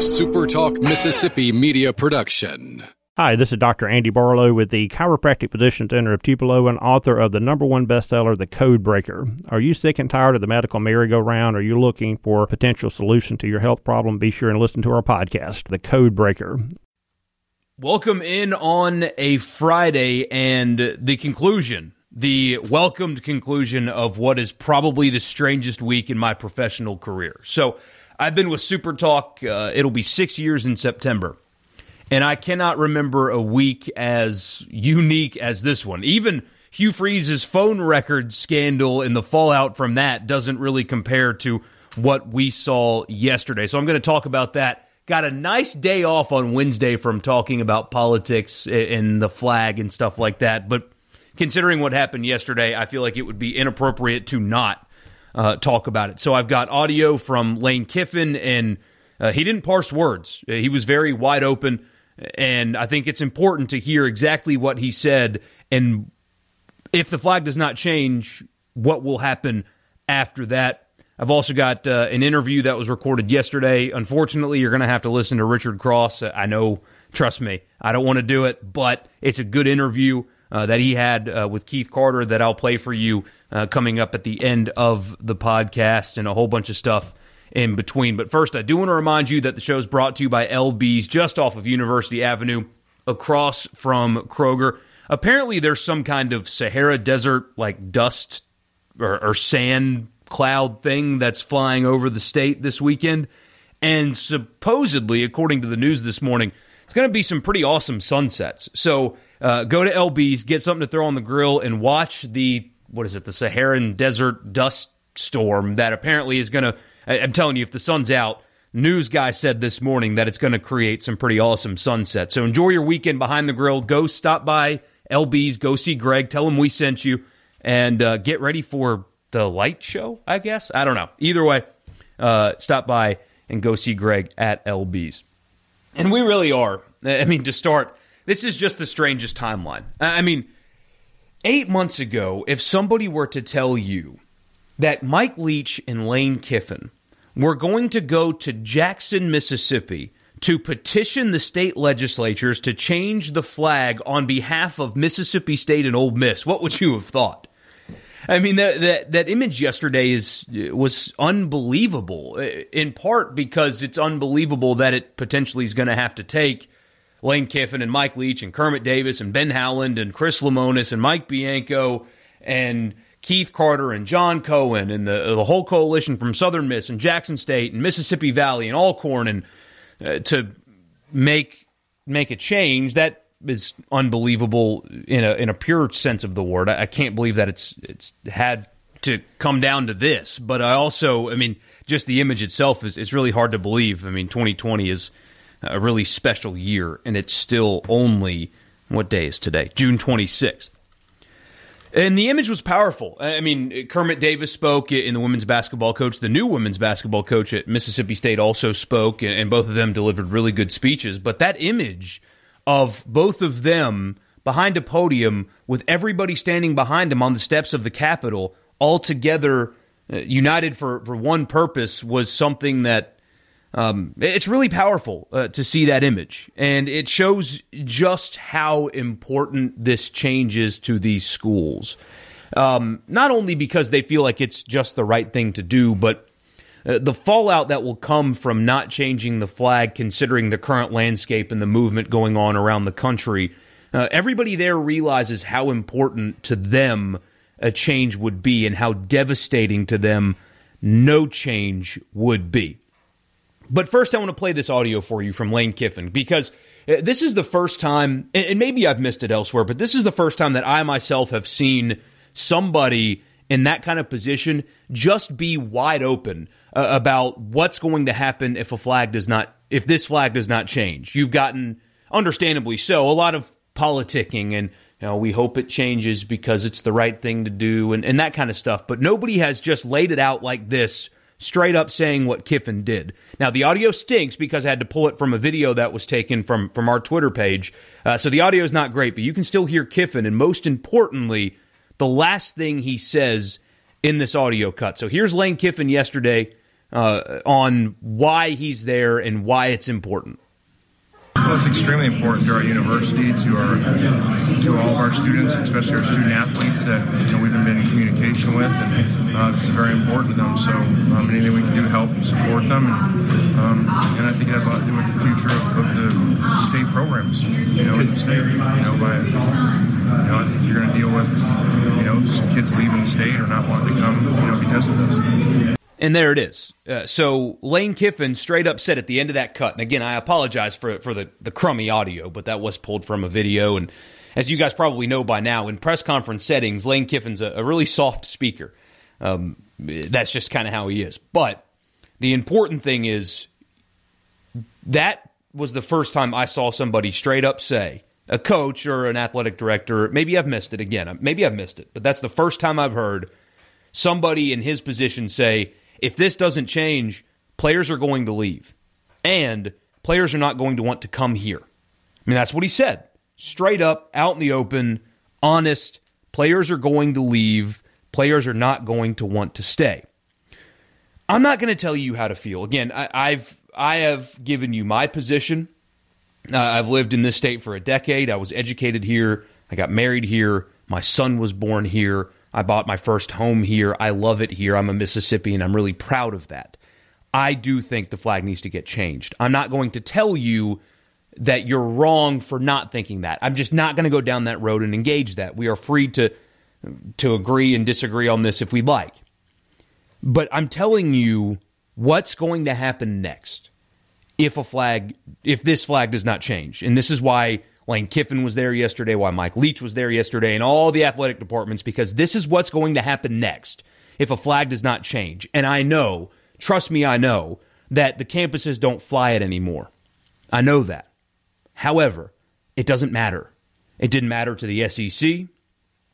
SuperTalk Mississippi media production. Hi, this is Dr. Andy Barlow with the Chiropractic Physician Center of Tupelo and author of the number one bestseller, The Code Breaker. Are you sick and tired of the medical merry-go-round? Are you looking for a potential solution to your health problem? Be sure and listen to our podcast, The Code Breaker. Welcome in on a Friday and the conclusion, the welcomed conclusion of what is probably the strangest week in my professional career. So, I've been with Super Talk, uh, it'll be six years in September. And I cannot remember a week as unique as this one. Even Hugh Freeze's phone record scandal and the fallout from that doesn't really compare to what we saw yesterday. So I'm going to talk about that. Got a nice day off on Wednesday from talking about politics and the flag and stuff like that. But considering what happened yesterday, I feel like it would be inappropriate to not uh, talk about it. So I've got audio from Lane Kiffin, and uh, he didn't parse words. He was very wide open. And I think it's important to hear exactly what he said. And if the flag does not change, what will happen after that? I've also got uh, an interview that was recorded yesterday. Unfortunately, you're going to have to listen to Richard Cross. I know, trust me, I don't want to do it, but it's a good interview uh, that he had uh, with Keith Carter that I'll play for you uh, coming up at the end of the podcast and a whole bunch of stuff in between. But first, I do want to remind you that the show is brought to you by LB's just off of University Avenue across from Kroger. Apparently, there's some kind of Sahara Desert like dust or, or sand cloud thing that's flying over the state this weekend. And supposedly, according to the news this morning, it's going to be some pretty awesome sunsets. So uh, go to LB's, get something to throw on the grill, and watch the what is it, the Saharan Desert dust storm that apparently is going to I'm telling you, if the sun's out, news guy said this morning that it's going to create some pretty awesome sunsets. So enjoy your weekend behind the grill. Go stop by LB's, go see Greg, tell him we sent you, and uh, get ready for the light show, I guess. I don't know. Either way, uh, stop by and go see Greg at LB's. And we really are. I mean, to start, this is just the strangest timeline. I mean, eight months ago, if somebody were to tell you that Mike Leach and Lane Kiffin were going to go to Jackson, Mississippi to petition the state legislatures to change the flag on behalf of Mississippi State and Ole Miss, what would you have thought? I mean that that that image yesterday is was unbelievable. In part because it's unbelievable that it potentially is going to have to take Lane Kiffin and Mike Leach and Kermit Davis and Ben Howland and Chris Lemonis and Mike Bianco and Keith Carter and John Cohen and the the whole coalition from Southern Miss and Jackson State and Mississippi Valley and Alcorn and uh, to make make a change that is unbelievable in a in a pure sense of the word. I, I can't believe that it's it's had to come down to this, but I also, I mean, just the image itself is it's really hard to believe. I mean, 2020 is a really special year, and it's still only what day is today? June 26th. And the image was powerful. I mean, Kermit Davis spoke in the women's basketball coach. The new women's basketball coach at Mississippi State also spoke, and both of them delivered really good speeches. But that image of both of them behind a podium with everybody standing behind them on the steps of the Capitol, all together, uh, united for, for one purpose, was something that um, it's really powerful uh, to see that image, and it shows just how important this change is to these schools. Um, not only because they feel like it's just the right thing to do, but uh, the fallout that will come from not changing the flag, considering the current landscape and the movement going on around the country. Uh, everybody there realizes how important to them a change would be and how devastating to them no change would be. But first, I want to play this audio for you from Lane Kiffin because uh, this is the first time, and maybe I've missed it elsewhere, but this is the first time that I myself have seen somebody in that kind of position just be wide open uh, about what's going to happen if a flag does not, if this flag does not change. You've gotten, understandably so, a lot of politicking and you know, we hope it changes because it's the right thing to do and, and that kind of stuff. But nobody has just laid it out like this straight up saying what Kiffin did. Now the audio stinks because I had to pull it from a video that was taken from from our Twitter page, uh, so the audio is not great, but you can still hear Kiffin, and most importantly, the last thing he says in this audio cut. So here's Lane Kiffin yesterday uh, on why he's there and why it's important. Well, it's extremely important to our university, to our to all of our students, especially our student athletes that you know we've been in communication with, and uh, this is very important to them. So um, anything we can do to help support them, and, um, and I think it has a lot to do with the future of, of the state programs, you know, in the state. You know, by you know, I think you're going to deal with you know some kids leaving the state or not wanting to come, you know, because of this. And there it is. Uh, so Lane Kiffin straight up said at the end of that cut, and again, I apologize for for the, the crummy audio, but that was pulled from a video. And as you guys probably know by now, in press conference settings, Lane Kiffin's a, a really soft speaker. Um, that's just kind of how he is. But the important thing is that was the first time I saw somebody straight up say, a coach or an athletic director, maybe I've missed it again, maybe I've missed it, but that's the first time I've heard somebody in his position say, if this doesn't change, players are going to leave. And players are not going to want to come here. I mean, that's what he said. Straight up, out in the open, honest. Players are going to leave. Players are not going to want to stay. I'm not going to tell you how to feel. Again, I, have I have given you my position. Uh, I've lived in this state for a decade. I was educated here. I got married here. My son was born here. I bought my first home here. I love it here. I'm a Mississippian. I'm really proud of that. I do think the flag needs to get changed. I'm not going to tell you that you're wrong for not thinking that. I'm just not going to go down that road and engage that. We are free to to agree and disagree on this if we like. But I'm telling you what's going to happen next if a flag if this flag does not change. And this is why Lane Kiffin was there yesterday, why Mike Leach was there yesterday, and all the athletic departments, because this is what's going to happen next if a flag does not change. And I know, trust me, I know, that the campuses don't fly it anymore. I know that. However, it doesn't matter. It didn't matter to the SEC.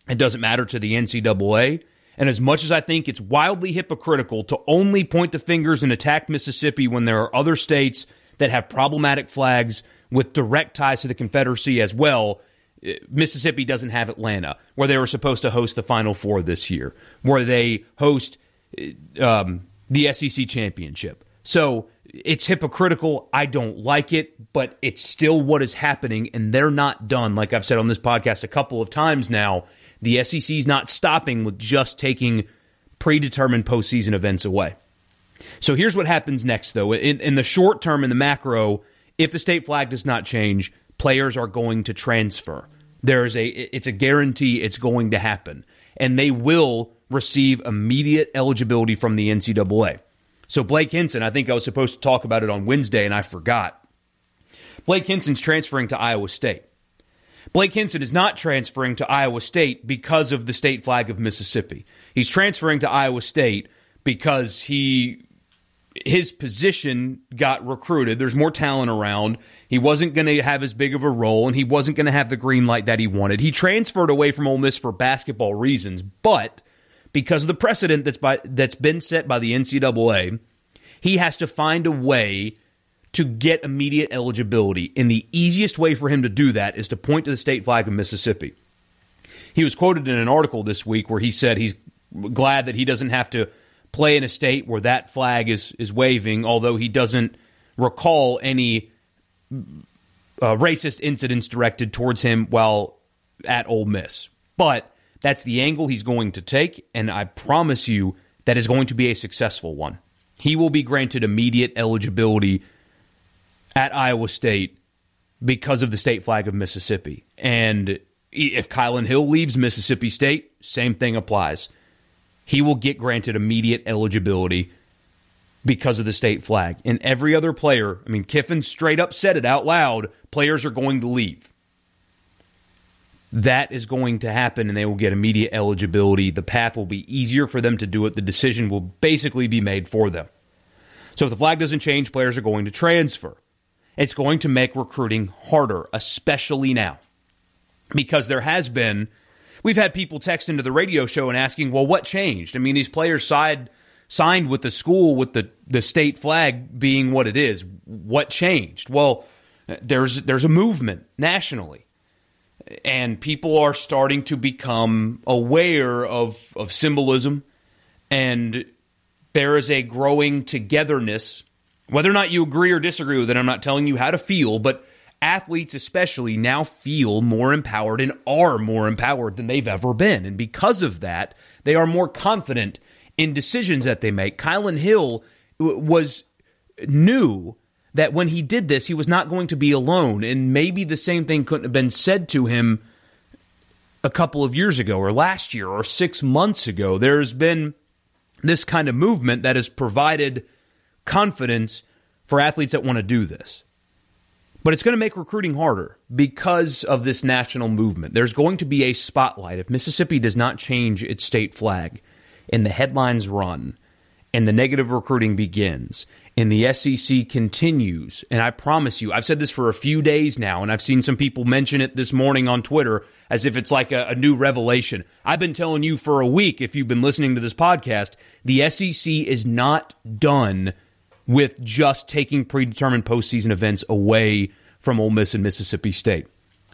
It doesn't matter to the NCAA. And as much as I think it's wildly hypocritical to only point the fingers and attack Mississippi when there are other states that have problematic flags with direct ties to the Confederacy as well. Uh, Mississippi doesn't have Atlanta, where they were supposed to host the Final Four this year, where they host uh, um, the SEC championship. So it's hypocritical. I don't like it, but it's still what is happening, and they're not done. Like I've said on this podcast a couple of times now, the SEC's not stopping with just taking predetermined postseason events away. So here's what happens next, though. In, in the short term, in the macro, if the state flag does not change, players are going to transfer. There is a it's a guarantee it's going to happen. And they will receive immediate eligibility from the NCAA. So Blake Hinson, I think I was supposed to talk about it on Wednesday and I forgot. Blake Hinson's transferring to Iowa State. Blake Hinson is not transferring to Iowa State because of the state flag of Mississippi. He's transferring to Iowa State because he his position got recruited. There's more talent around. He wasn't going to have as big of a role, and he wasn't going to have the green light that he wanted. He transferred away from Ole Miss for basketball reasons, but because of the precedent that's by that's been set by the NCAA, he has to find a way to get immediate eligibility. And the easiest way for him to do that is to point to the state flag of Mississippi. He was quoted in an article this week where he said he's glad that he doesn't have to play in a state where that flag is is waving, although he doesn't recall any uh, racist incidents directed towards him while at Ole Miss. But that's the angle he's going to take, and I promise you that is going to be a successful one. He will be granted immediate eligibility at Iowa State because of the state flag of Mississippi. And if Kylan Hill leaves Mississippi State, same thing applies he will get granted immediate eligibility because of the state flag. And every other player, I mean, Kiffin straight up said it out loud players are going to leave. That is going to happen, and they will get immediate eligibility. The path will be easier for them to do it. The decision will basically be made for them. So if the flag doesn't change, players are going to transfer. It's going to make recruiting harder, especially now, because there has been we've had people text into the radio show and asking, well, what changed? I mean, these players signed signed with the school with the, the state flag being what it is. What changed? Well, there's there's a movement nationally. And people are starting to become aware of, of symbolism and there is a growing togetherness. Whether or not you agree or disagree with it, I'm not telling you how to feel, but athletes especially now feel more empowered and are more empowered than they've ever been. And because of that, they are more confident in decisions that they make. Kylan Hill was knew that when he did this, he was not going to be alone. And maybe the same thing couldn't have been said to him a couple of years ago, or last year, or six months ago. There's been this kind of movement that has provided confidence for athletes that want to do this. But it's going to make recruiting harder because of this national movement. There's going to be a spotlight. If Mississippi does not change its state flag and the headlines run and the negative recruiting begins and the SEC continues, and I promise you, I've said this for a few days now, and I've seen some people mention it this morning on Twitter as if it's like a, a, new revelation. I've been telling you for a week, if you've been listening to this podcast, the SEC is not done with just taking predetermined postseason events away from Ole Miss and Mississippi State.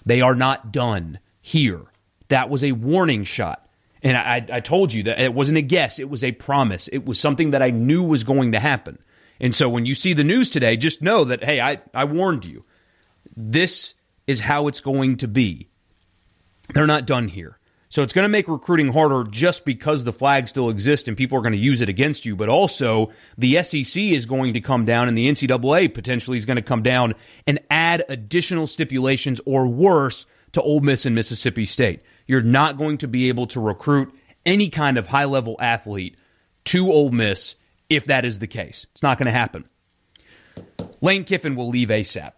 They are not done here. That was a warning shot. And I, I told you that it wasn't a guess, it was a promise. It was something that I knew was going to happen. And so when you see the news today, just know that, hey, I, I warned you. This is how it's going to be. They're not done here. So it's going to make recruiting harder just because the flag still exists and people are going to use it against you. But also, the SEC is going to come down and the NCAA potentially is going to come down and add additional stipulations or worse to Ole Miss and Mississippi State. You're not going to be able to recruit any kind of high level athlete to Ole Miss if that is the case. It's not going to happen. Lane Kiffin will leave ASAP.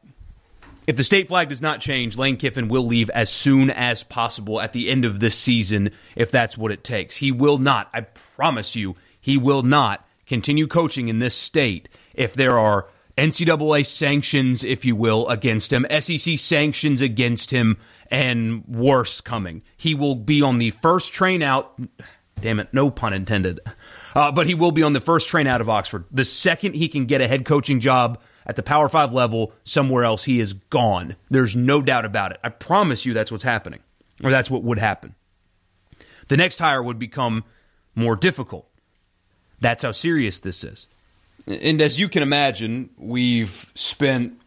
If the state flag does not change, Lane Kiffin will leave as soon as possible at the end of this season if that's what it takes. He will not, I promise you, he will not continue coaching in this state if there are NCAA sanctions, if you will, against him, SEC sanctions against him, and worse coming. He will be on the first train out. Damn it, no pun intended. Uh, but he will be on the first train out of Oxford. The second he can get a head coaching job at the Power Five level somewhere else, he is gone. There's no doubt about it. I promise you that's what's happening, or that's what would happen. The next hire would become more difficult. That's how serious this is. And as you can imagine, we've spent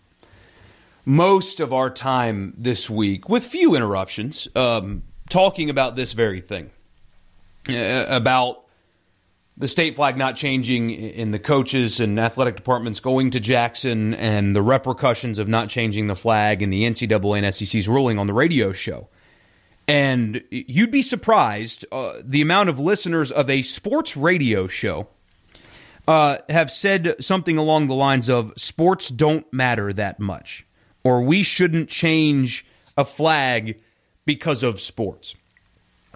most of our time this week, with few interruptions, um, talking about this very thing about the state flag not changing in the coaches and athletic departments going to Jackson and the repercussions of not changing the flag and the NCAA and SEC's ruling on the radio show. And you'd be surprised uh, the amount of listeners of a sports radio show uh, have said something along the lines of sports don't matter that much, or we shouldn't change a flag because of sports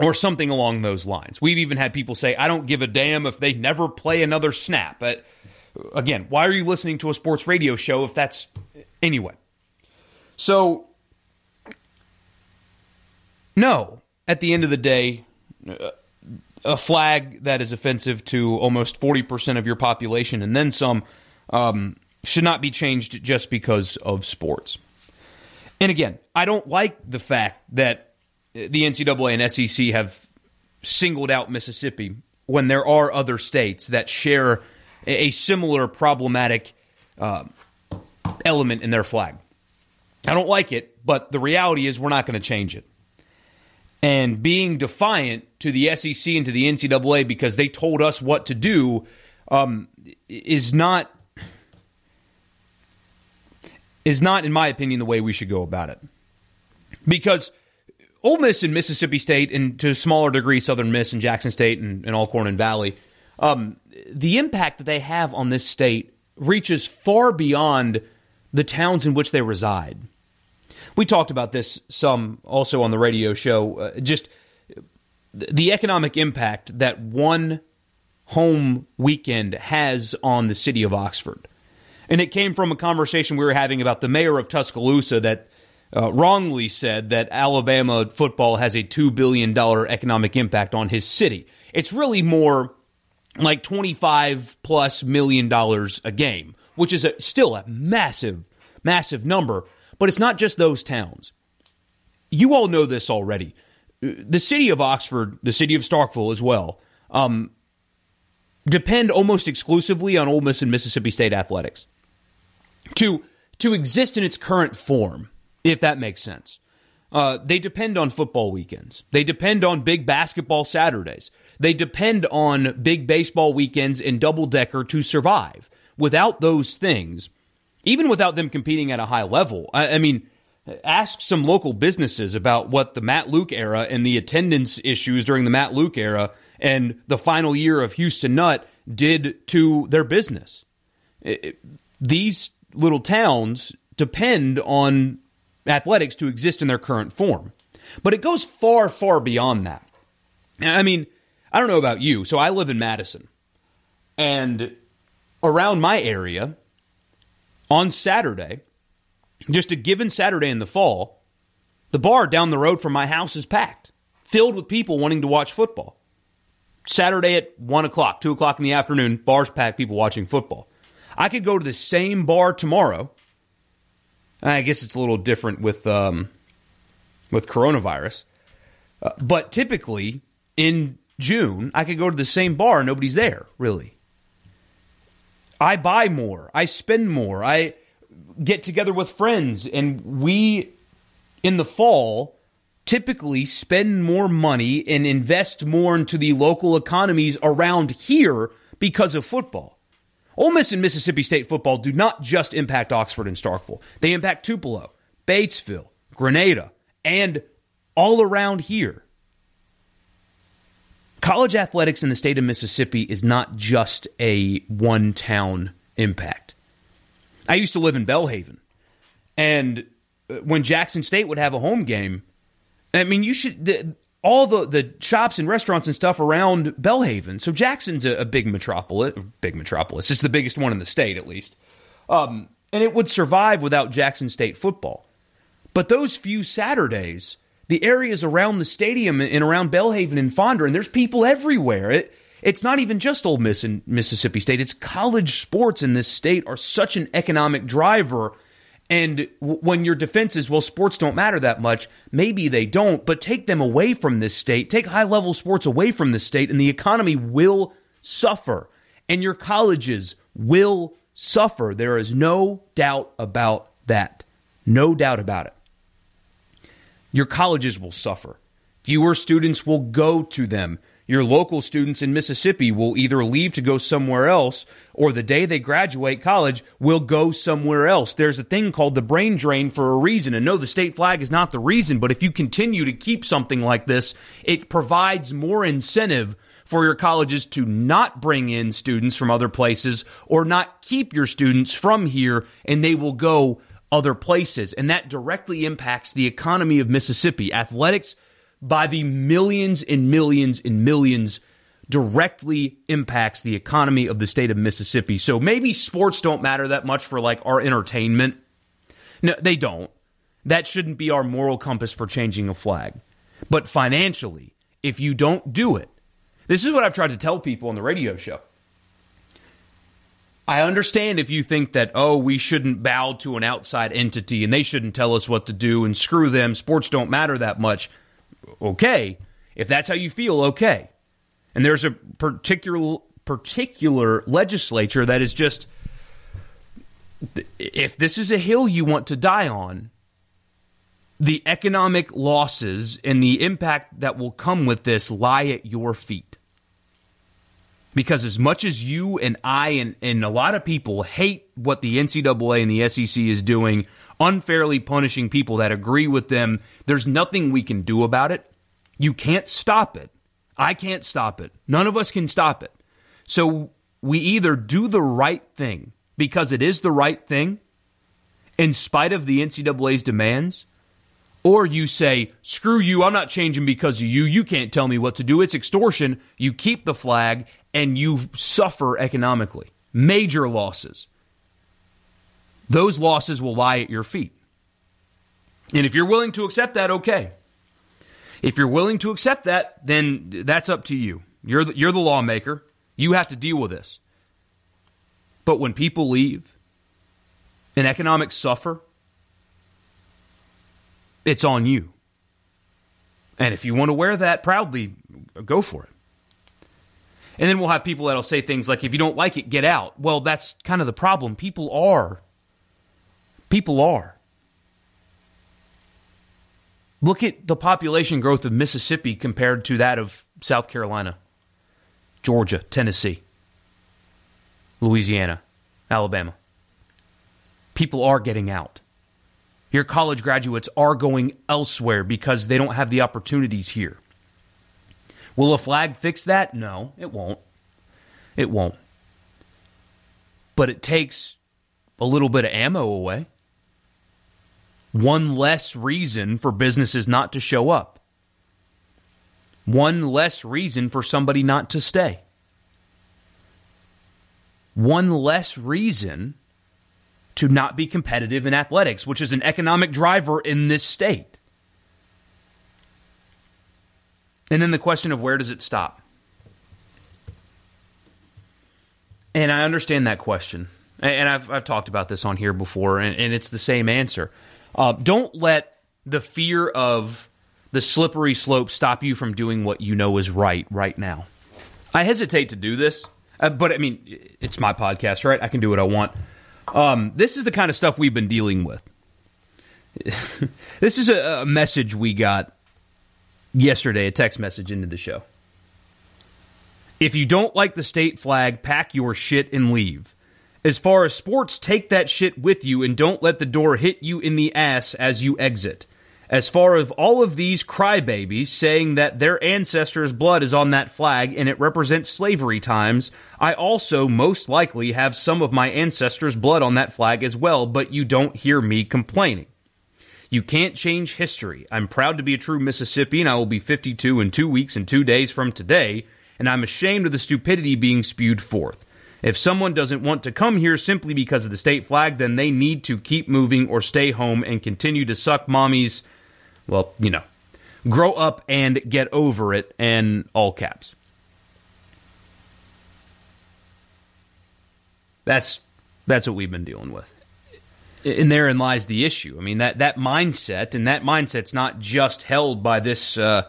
or something along those lines. We've even had people say, I don't give a damn if they never play another snap. But again, why are you listening to a sports radio show if that's anyway? So, no, at the end of the day, a flag that is offensive to almost 40% of your population and then some um, should not be changed just because of sports. And again, I don't like the fact that the NCAA and SEC have singled out Mississippi when there are other states that share a similar problematic uh, element in their flag. I don't like it, but the reality is we're not going to change it. And being defiant to the SEC and to the NCAA because they told us what to do um, is not is not, in my opinion, the way we should go about it. Because Ole Miss and Mississippi State, and to a smaller degree, Southern Miss and Jackson State and, and Alcorn and Valley, um, the impact that they have on this state reaches far beyond the towns in which they reside. We talked about this some also on the radio show. Uh, just the economic impact that one home weekend has on the city of Oxford. And it came from a conversation we were having about the mayor of Tuscaloosa that uh, wrongly said that Alabama football has a $2 billion economic impact on his city. It's really more like 25 plus million dollars a game, which is a, still a massive, massive number. But it's not just those towns. You all know this already. The city of Oxford, the city of Starkville as well, um, depend almost exclusively on Ole Miss and Mississippi State athletics to to exist in its current form, if that makes sense. Uh, they depend on football weekends. They depend on big basketball Saturdays. They depend on big baseball weekends and double decker to survive. Without those things, even without them competing at a high level, I, I mean, ask some local businesses about what the Matt Luke era and the attendance issues during the Matt Luke era and the final year of Houston Nutt did to their business. It, these little towns depend on athletics to exist in their current form. But it goes far, far beyond that. I mean, I don't know about you. So I live in Madison. And around my area, on Saturday, just a given Saturday in the fall, the bar down the road from my house is packed, filled with people wanting to watch football. Saturday at 1 o'clock, 2 o'clock in the afternoon, bars packed, people watching football. I could go to the same bar tomorrow. I guess it's a little different with um, with coronavirus, uh, but typically in June, I could go to the same bar and nobody's there. Really, I buy more, I spend more, I get together with friends, and we in the fall typically spend more money and invest more into the local economies around here because of football. Ole Miss and Mississippi State football do not just impact Oxford and Starkville. They impact Tupelo, Batesville, Grenada, and all around here. College athletics in the state of Mississippi is not just a one town impact. I used to live in Belhaven, and uh, when Jackson State would have a home game, I mean, you should all the, the shops and restaurants and stuff around Belhaven. So Jackson's a, a big metropolis. Big metropolis. It's the biggest one in the state, at least. Um, and it would survive without Jackson State football. But those few Saturdays, the areas around the stadium and around Belhaven and Fondren, and there's people everywhere. It, it's not even just Ole Miss and Mississippi State. It's college sports in this state are such an economic driver and when your defense is, well, sports don't matter that much, maybe they don't, but take them away from this state, take high level sports away from this state, and the economy will suffer. And your colleges will suffer. There is no doubt about that. No doubt about it. Your colleges will suffer. Fewer students will go to them your local students in Mississippi will either leave to go somewhere else or the day they graduate college will go somewhere else. There's a thing called the brain drain for a reason. And no, the state flag is not the reason, but if you continue to keep something like this, it provides more incentive for your colleges to not bring in students from other places or not keep your students from here and they will go other places. And that directly impacts the economy of Mississippi. Athletics by the millions and millions and millions directly impacts the economy of the state of Mississippi. So maybe sports don't matter that much for like our entertainment. No, they don't. That shouldn't be our moral compass for changing a flag. But financially, if you don't do it, this is what I've tried to tell people on the radio show. I understand if you think that, oh, we shouldn't bow to an outside entity and they shouldn't tell us what to do and screw them, sports don't matter that much okay. If that's how you feel, okay. And there's a particular particular legislature that is just if this is a hill you want to die on, the economic losses and the impact that will come with this lie at your feet. Because as much as you and I and, and a lot of people hate what the NCAA and the SEC is doing, unfairly punishing people that agree with them, there's nothing we can do about it. You can't stop it. I can't stop it. None of us can stop it. So we either do the right thing because it is the right thing in spite of the NCAA's demands, or you say, screw you, I'm not changing because of you. You can't tell me what to do. It's extortion. You keep the flag and you suffer economically. Major losses. Those losses will lie at your feet. And if you're willing to accept that, okay. If you're willing to accept that, then that's up to you. You're the, you're the lawmaker. You have to deal with this. But when people leave and economics suffer, it's on you. And if you want to wear that proudly, go for it. And then we'll have people that'll say things like, if you don't like it, get out. Well, that's kind of the problem. People are. People are. Look at the population growth of Mississippi compared to that of South Carolina, Georgia, Tennessee, Louisiana, Alabama. People are getting out. Your college graduates are going elsewhere because they don't have the opportunities here. Will a flag fix that? No, it won't. It won't. But it takes a little bit of ammo away. One less reason for businesses not to show up. One less reason for somebody not to stay. One less reason to not be competitive in athletics, which is an economic driver in this state. And then the question of where does it stop? And I understand that question. And I've, I've talked about this on here before, and, and it's the same answer. Uh, don't let the fear of the slippery slope stop you from doing what you know is right right now. I hesitate to do this, uh, but I mean, it's my podcast, right? I can do what I want. Um, this is the kind of stuff we've been dealing with. this is a, a message we got yesterday, a text message into the show. If you don't like the state flag, pack your shit and leave. As far as sports, take that shit with you and don't let the door hit you in the ass as you exit. As far as all of these crybabies saying that their ancestors' blood is on that flag and it represents slavery times, I also most likely have some of my ancestors' blood on that flag as well, but you don't hear me complaining. You can't change history. I'm proud to be a true Mississippian. I will be 52 in two weeks and two days from today, and I'm ashamed of the stupidity being spewed forth. If someone doesn't want to come here simply because of the state flag, then they need to keep moving or stay home and continue to suck mommies. well, you know, grow up and get over it, and all caps. That's that's what we've been dealing with and therein lies the issue. I mean that that mindset, and that mindset's not just held by this uh,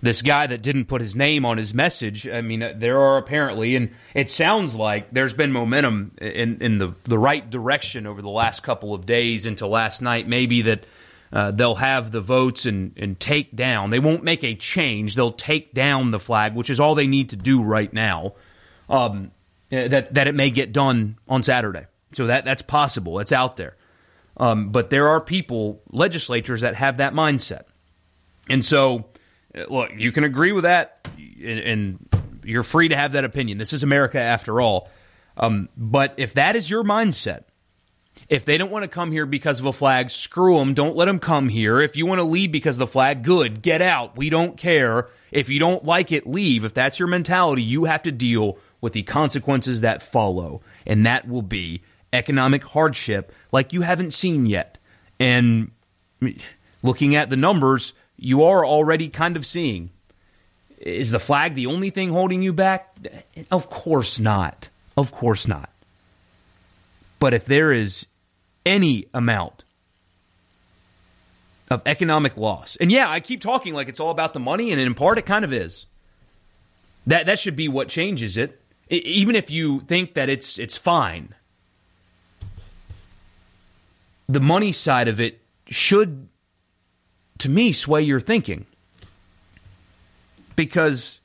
this guy that didn't put his name on his message. I mean, uh, there are apparently, and it sounds like there's been momentum in in the the right direction over the last couple of days into last night. Maybe that. Uh, they'll have the votes and, and take down. They won't make a change. They'll take down the flag, which is all they need to do right now. Um, that that it may get done on Saturday. So that that's possible. It's out there. Um, but there are people, legislatures, that have that mindset. And so, look, you can agree with that, and, and you're free to have that opinion. This is America after all. Um, but if that is your mindset, if they don't want to come here because of a flag, screw them. Don't let them come here. If you want to leave because of the flag, good. Get out. We don't care. If you don't like it, leave. If that's your mentality, you have to deal with the consequences that follow. And that will be economic hardship like you haven't seen yet. And looking at the numbers, you are already kind of seeing. Is the flag the only thing holding you back? Of course not. Of course not. But if there is any amount of economic loss, and yeah, I keep talking like it's all about the money, and in part it kind of is. That that should be what changes it. Even if you think that it's it's fine, the money side of it should, to me, sway your thinking. Because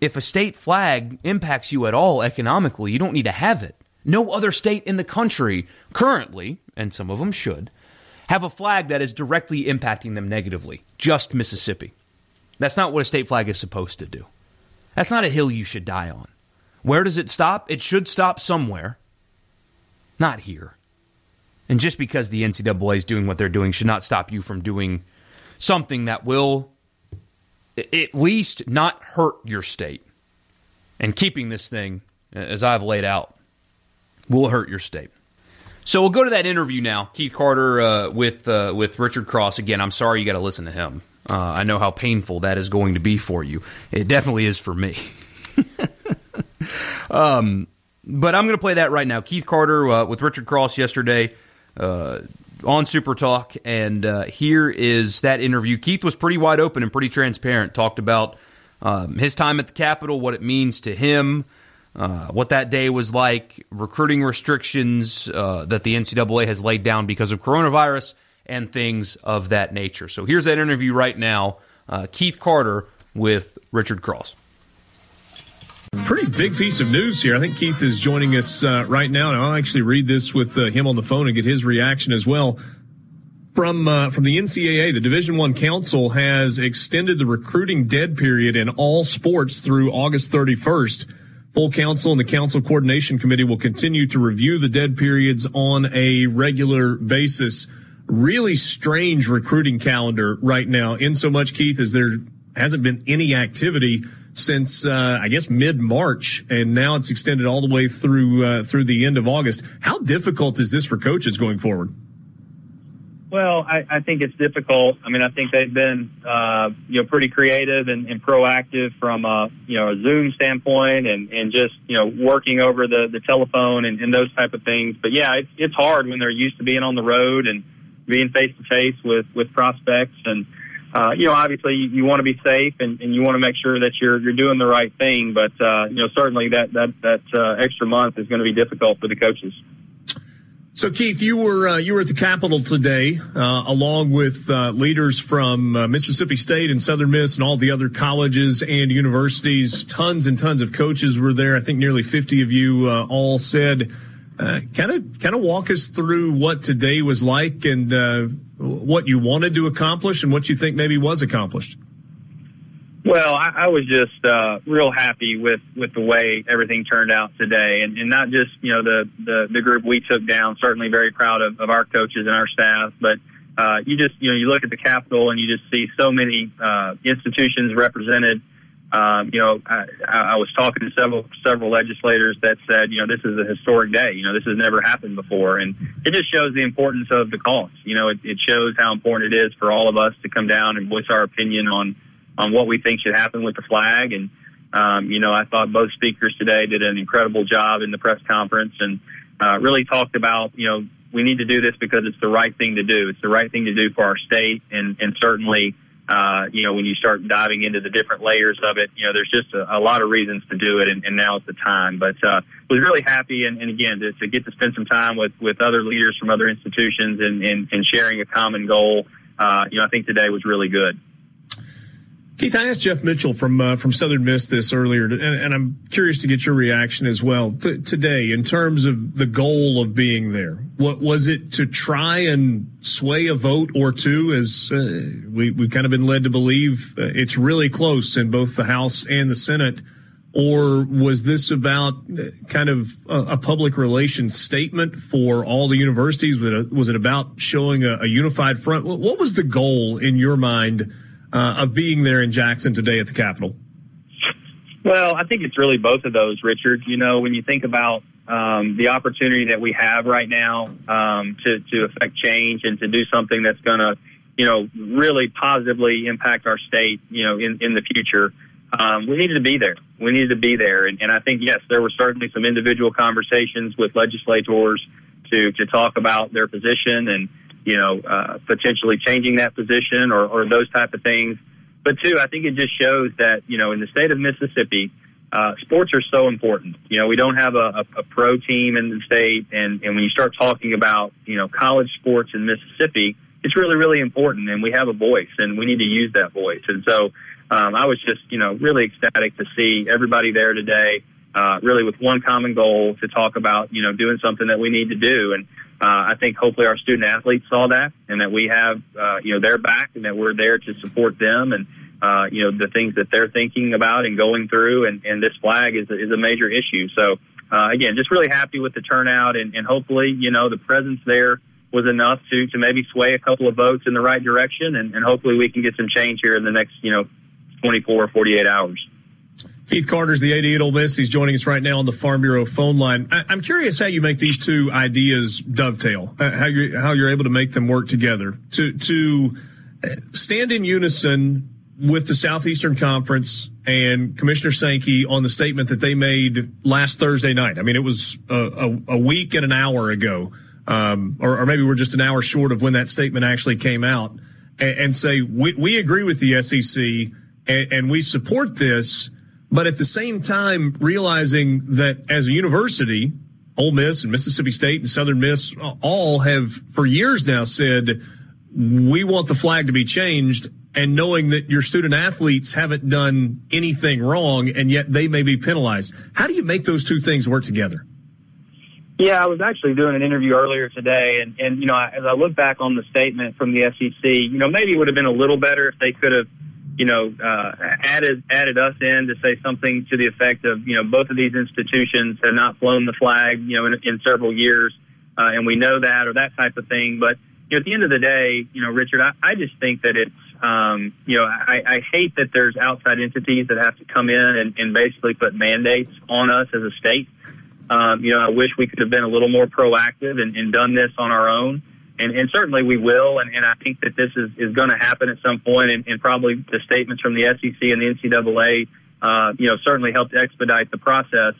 if a state flag impacts you at all economically, you don't need to have it. No other state in the country currently, and some of them should, have a flag that is directly impacting them negatively. Just Mississippi. That's not what a state flag is supposed to do. That's not a hill you should die on. Where does it stop? It should stop somewhere. Not here. And just because the NCAA is doing what they're doing should not stop you from doing something that will at least not hurt your state. And keeping this thing, as I've laid out, will hurt your state. So we'll go to that interview now. Keith Carter uh, with uh, with Richard Cross. Again, I'm sorry you got to listen to him. Uh, I know how painful that is going to be for you. It definitely is for me. um, but I'm going to play that right now. Keith Carter uh, with Richard Cross yesterday uh, on Super Talk, and uh, here is that interview. Keith was pretty wide open and pretty transparent. Talked about um, his time at the Capitol, what it means to him, uh, what that day was like, recruiting restrictions uh, that the NCAA has laid down because of coronavirus, and things of that nature. So here's that interview right now uh, Keith Carter with Richard Cross. Pretty big piece of news here. I think Keith is joining us uh, right now, and I'll actually read this with uh, him on the phone and get his reaction as well. From uh, from the NCAA, the Division One Council has extended the recruiting dead period in all sports through August 31st. Full council and the council coordination committee will continue to review the dead periods on a regular basis. Really strange recruiting calendar right now. In so much, Keith, as there hasn't been any activity since uh, I guess mid March, and now it's extended all the way through uh, through the end of August. How difficult is this for coaches going forward? Well, I, I think it's difficult. I mean, I think they've been uh, you know pretty creative and, and proactive from a you know a Zoom standpoint, and and just you know working over the the telephone and, and those type of things. But yeah, it's it's hard when they're used to being on the road and being face to face with with prospects and uh, you know, obviously you, you want to be safe and, and you want to make sure that you're you're doing the right thing. But uh, you know, certainly that that that uh, extra month is going to be difficult for the coaches. So, Keith, you were uh, you were at the Capitol today, uh, along with uh, leaders from uh, Mississippi State and Southern Miss and all the other colleges and universities. Tons and tons of coaches were there. I think nearly fifty of you uh, all said. Kind of, kind of walk us through what today was like and uh, what you wanted to accomplish and what you think maybe was accomplished. Well, I, I was just uh, real happy with, with the way everything turned out today, and, and not just you know the, the the group we took down. Certainly, very proud of, of our coaches and our staff, but uh, you just you know you look at the Capitol and you just see so many uh, institutions represented um, you know, I, I was talking to several several legislators that said, you know, this is a historic day. You know, this has never happened before, and it just shows the importance of the cause. You know, it, it shows how important it is for all of us to come down and voice our opinion on on what we think should happen with the flag. And um, you know, I thought both speakers today did an incredible job in the press conference and uh, really talked about, you know, we need to do this because it's the right thing to do. It's the right thing to do for our state, and and certainly uh, you know, when you start diving into the different layers of it, you know, there's just a, a lot of reasons to do it, and, and now is the time. But uh, was really happy, and, and again, to, to get to spend some time with with other leaders from other institutions and, and, and sharing a common goal. Uh, you know, I think today was really good. Keith, I asked Jeff Mitchell from uh, from Southern Miss this earlier, and, and, I'm curious to get your reaction as well T- today in terms of the goal of being there. What was it to try and sway a vote or two? As uh, we we've kind of been led to believe, uh, it's really close in both the House and the Senate. Or was this about uh, kind of a, a public relations statement for all the universities? Was it, was it about showing a, a unified front? What was the goal in your mind? Uh, of being there in Jackson today at the Capitol? Well, I think it's really both of those, Richard. You know, when you think about um, the opportunity that we have right now um, to to affect change and to do something that's going to, you know, really positively impact our state, you know, in in the future. Um, we needed to be there. We needed to be there, and, and I think yes, there were certainly some individual conversations with legislators to to talk about their position and you know, uh, potentially changing that position or, or those type of things. But two, I think it just shows that, you know, in the state of Mississippi, uh, sports are so important. You know, we don't have a, a, a pro team in the state. And, and when you start talking about, you know, college sports in Mississippi, it's really, really important. And we have a voice and we need to use that voice. And so, um, I was just, you know, really ecstatic to see everybody there today, uh, really with one common goal to talk about, you know, doing something that we need to do. And, I think hopefully our student athletes saw that and that we have, uh, you know, their back and that we're there to support them and, uh, you know, the things that they're thinking about and going through. And, and this flag is, is a major issue. So, uh, again, just really happy with the turnout and, and hopefully, you know, the presence there was enough to, to maybe sway a couple of votes in the right direction. And, and hopefully we can get some change here in the next, you know, 24 or 48 hours. Keith Carter's the AD at Ole Miss. He's joining us right now on the Farm Bureau phone line. I, am curious how you make these two ideas dovetail, uh, how you how you're able to make them work together to to uh, stand in unison with the Southeastern Conference and Commissioner Sankey on the statement that they made last Thursday night. I mean, it was a, a, a week and an hour ago, um, or, or, maybe we're just an hour short of when that statement actually came out, and, and say we, we agree with the SEC and, and we support this, but at the same time realizing that as a university, Ole Miss and Mississippi State and Southern Miss all have for years now said we want the flag to be changed and knowing that your student athletes haven't done anything wrong and yet they may be penalized. How do you make those two things work together? Yeah, I was actually doing an interview earlier today, and, and you know, as I look back on the statement from the SEC, you know, maybe it would have been a little better if they could have, you know, uh, added added us in to say something to the effect of, you know, both of these institutions have not flown the flag, you know, in, in several years, uh, and we know that, or that type of thing. But you know, at the end of the day, you know, Richard, I, I just think that it's, um, you know, I, I hate that there's outside entities that have to come in and, and basically put mandates on us as a state. Um, you know, I wish we could have been a little more proactive and, and done this on our own. And, and certainly we will. And, and I think that this is, is going to happen at some point, and, and probably the statements from the SEC and the NCAA, uh, you know, certainly helped expedite the process.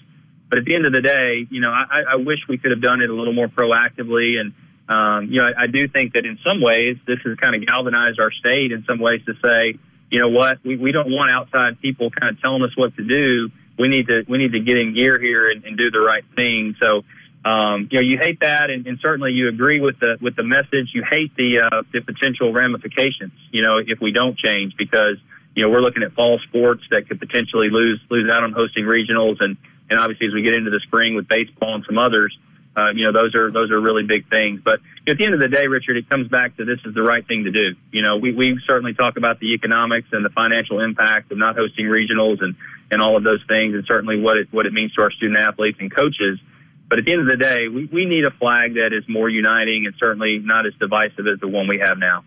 But at the end of the day, you know, I, I wish we could have done it a little more proactively. And, um, you know, I, I do think that in some ways this has kind of galvanized our state in some ways to say, you know what, we, we don't want outside people kind of telling us what to do we need to we need to get in gear here and, and do the right thing. So, um, you know, you hate that, and, and certainly you agree with the with the message. You hate the uh, the potential ramifications. You know, if we don't change, because you know we're looking at fall sports that could potentially lose lose out on hosting regionals, and and obviously as we get into the spring with baseball and some others. Uh, you know, those are those are really big things. But at the end of the day, Richard, it comes back to this is the right thing to do. You know, we we certainly talk about the economics and the financial impact of not hosting regionals and and all of those things, and certainly what it what it means to our student athletes and coaches. But at the end of the day, we, we need a flag that is more uniting and certainly not as divisive as the one we have now.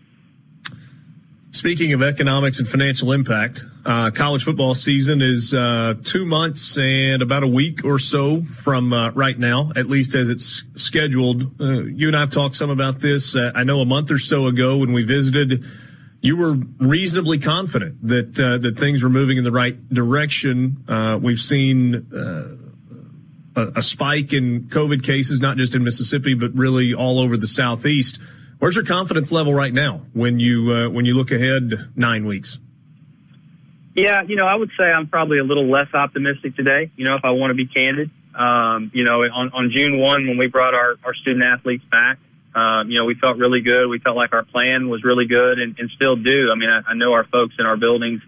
Speaking of economics and financial impact, uh, college football season is uh, two months and about a week or so from uh, right now, at least as it's scheduled. Uh, you and I have talked some about this. Uh, I know a month or so ago when we visited you were reasonably confident that uh, that things were moving in the right direction. We've seen a, a, spike in COVID cases, not just in Mississippi, but really all over the southeast. Where's your confidence level right now when you uh, when you look ahead nine weeks? Yeah, you know, I would say I'm probably a little less optimistic today. You know, if I want to be candid, um, you know, on, on June one when we brought our, our student athletes back, um, you know, we felt really good. We felt like our plan was really good and, and still do. I mean, I, I know our folks in our buildings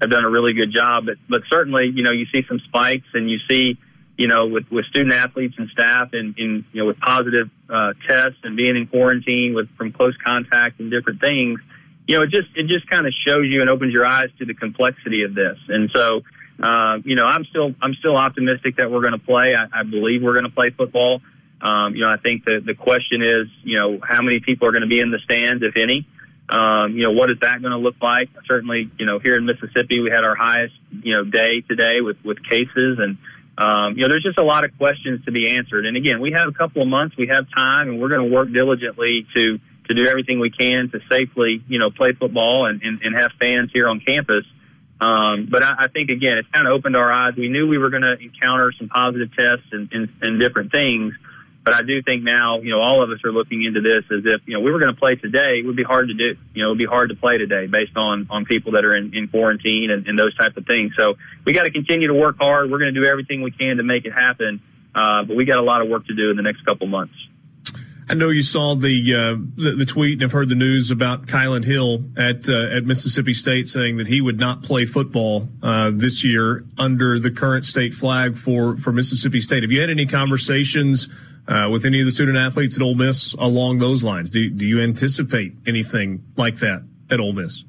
have done a really good job, but, but certainly, you know, you see some spikes and you see, you know, with, with student athletes and staff and, and you know, with positive uh, tests and being in quarantine with from close contact and different things, you know, it just, it just kind of shows you and opens your eyes to the complexity of this. And so, uh, you know, I'm still, I'm still optimistic that we're going to play. I, I believe we're going to play football. Um, you know, I think the the question is, you know, how many people are going to be in the stands, if any. Um, you know, what is that going to look like? Certainly, you know, here in Mississippi, we had our highest, you know, day today with with cases, and um, you know, there's just a lot of questions to be answered. And again, we have a couple of months, we have time, and we're going to work diligently to to do everything we can to safely, you know, play football and and, and have fans here on campus. Um, but I, I think again, it's kind of opened our eyes. We knew we were going to encounter some positive tests and, and, and different things. But I do think now, you know, all of us are looking into this as if, you know, we were going to play today. It would be hard to do. You know, it would be hard to play today based on, on people that are in, in quarantine and, and those type of things. So we got to continue to work hard. We're going to do everything we can to make it happen. Uh, but we got a lot of work to do in the next couple months. I know you saw the, uh, the, the tweet and have heard the news about Kylan Hill at uh, at Mississippi State saying that he would not play football uh, this year under the current state flag for for Mississippi State. Have you had any conversations uh, with any of the student athletes at Ole Miss along those lines? Do, do you anticipate anything like that at Ole Miss?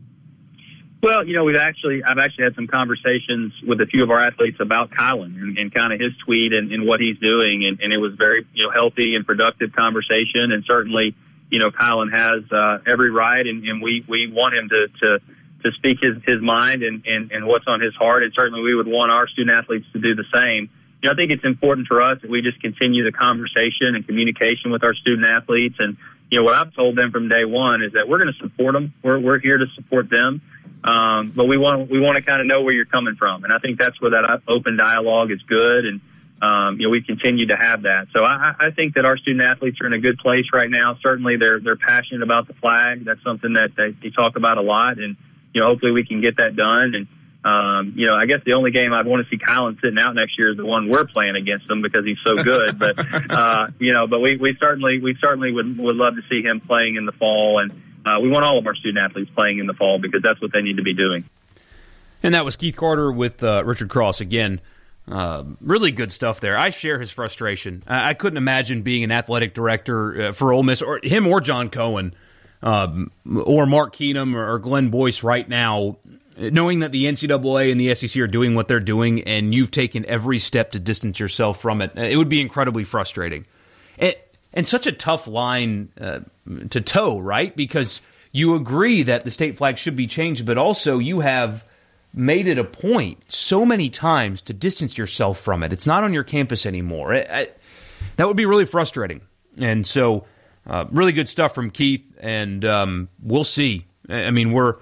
Well, you know, we've actually, I've actually had some conversations with a few of our athletes about Kylan and, and kind of his tweet and, and what he's doing. And, and, it was very, you know, healthy and productive conversation. And certainly, you know, Kylan has uh, every right and, and we, we want him to, to, to speak his, his mind and, and, and what's on his heart. And certainly we would want our student athletes to do the same you know, I think it's important for us that we just continue the conversation and communication with our student athletes. And, you know, what I've told them from day one is that we're going to support them. We're, we're here to support them. Um, but we want, we want to kind of know where you're coming from. And I think that's where that open dialogue is good. And, um, you know, we continue to have that. So I, I think that our student athletes are in a good place right now. Certainly they're, they're passionate about the flag. That's something that they, they talk about a lot. And, you know, hopefully we can get that done. And, um, you know, I guess the only game I'd want to see Kylan sitting out next year is the one we're playing against him because he's so good. but uh, you know, but we, we certainly we certainly would would love to see him playing in the fall, and uh, we want all of our student athletes playing in the fall because that's what they need to be doing. And that was Keith Carter with uh, Richard Cross again. Uh, really good stuff there. I share his frustration. I, I couldn't imagine being an athletic director uh, for Ole Miss, or him, or John Cohen, um, or Mark Keenum, or, or Glenn Boyce right now, knowing that the NCAA and the SEC are doing what they're doing, and you've taken every step to distance yourself from it. It would be incredibly frustrating, and, and such a tough line uh, to toe, right? Because you agree that the state flag should be changed, but also you have made it a point so many times to distance yourself from it. It's not on your campus anymore. I, that would be really frustrating. And so, uh, really good stuff from Keith, and um, we'll see. I mean, we're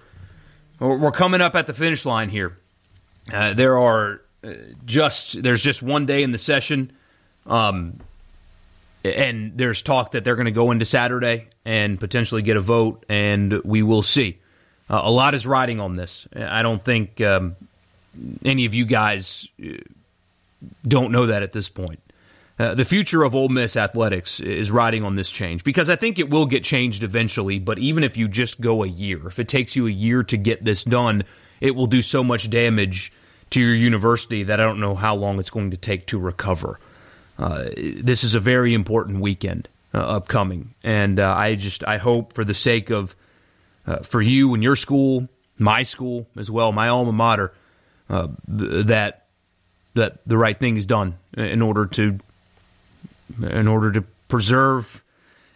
we're coming up at the finish line here. Uh, there are uh, just there's just one day in the session, um, and there's talk that they're going to go into Saturday and potentially get a vote, and we will see. Uh, a lot is riding on this. I don't think um, any of you guys uh, don't know that at this point. Uh, the future of Ole Miss athletics is riding on this change because I think it will get changed eventually. But even if you just go a year, if it takes you a year to get this done, it will do so much damage to your university that I don't know how long it's going to take to recover. Uh, this is a very important weekend uh, upcoming, and uh, I just I hope for the sake of uh, for you and your school, my school as well, my alma mater, th- that that the right thing is done in order to in order to preserve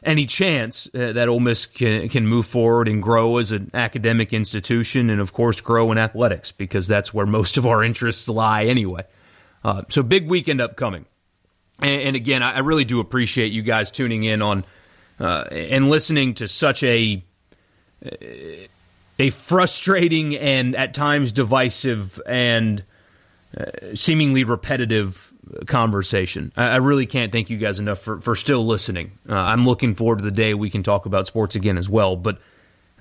any chance uh, that Ole Miss can can move forward and grow as an academic institution, and of course grow in athletics because that's where most of our interests lie anyway. Uh, so big weekend upcoming, and, and again, I, I, really do appreciate you guys tuning in on uh, and listening to such a a frustrating and at times divisive and uh, seemingly repetitive conversation. I, I, really can't thank you guys enough for, for still listening. Uh, I'm looking forward to the day we can talk about sports again as well. But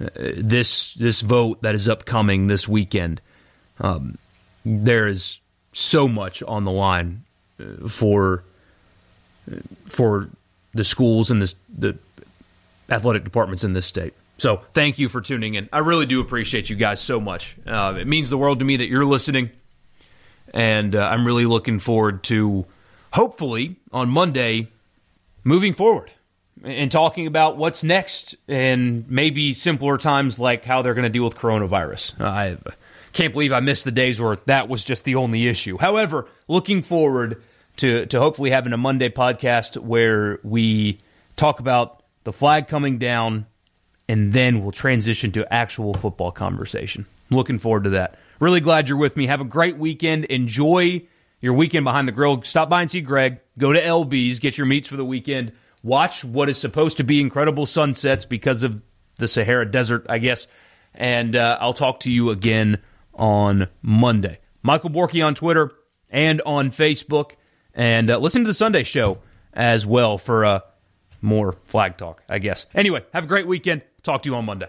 uh, this this vote that is upcoming this weekend, um, there is so much on the line uh, for uh, for the schools and the the athletic departments in this state. So thank you for tuning in. I really do appreciate you guys so much. Uh, it means the world to me that you're listening, and uh, I'm really looking forward to hopefully on Monday moving forward and talking about what's next and maybe simpler times like how they're going to deal with coronavirus. I can't believe I missed the days where that was just the only issue. However, looking forward to to hopefully having a Monday podcast where we talk about the flag coming down and then we'll transition to actual football conversation. looking forward to that. Really glad you're with me. Have a great weekend. Enjoy your weekend behind the grill. Stop by and see Greg. Go to LB's, get your meats for the weekend. Watch what is supposed to be incredible sunsets because of the Sahara Desert, I guess. And uh, I'll talk to you again on Monday. Michael Borky on Twitter and on Facebook. And uh, listen to the Sunday show as well for uh, more flag talk, I guess. Anyway, have a great weekend. Talk to you on Monday.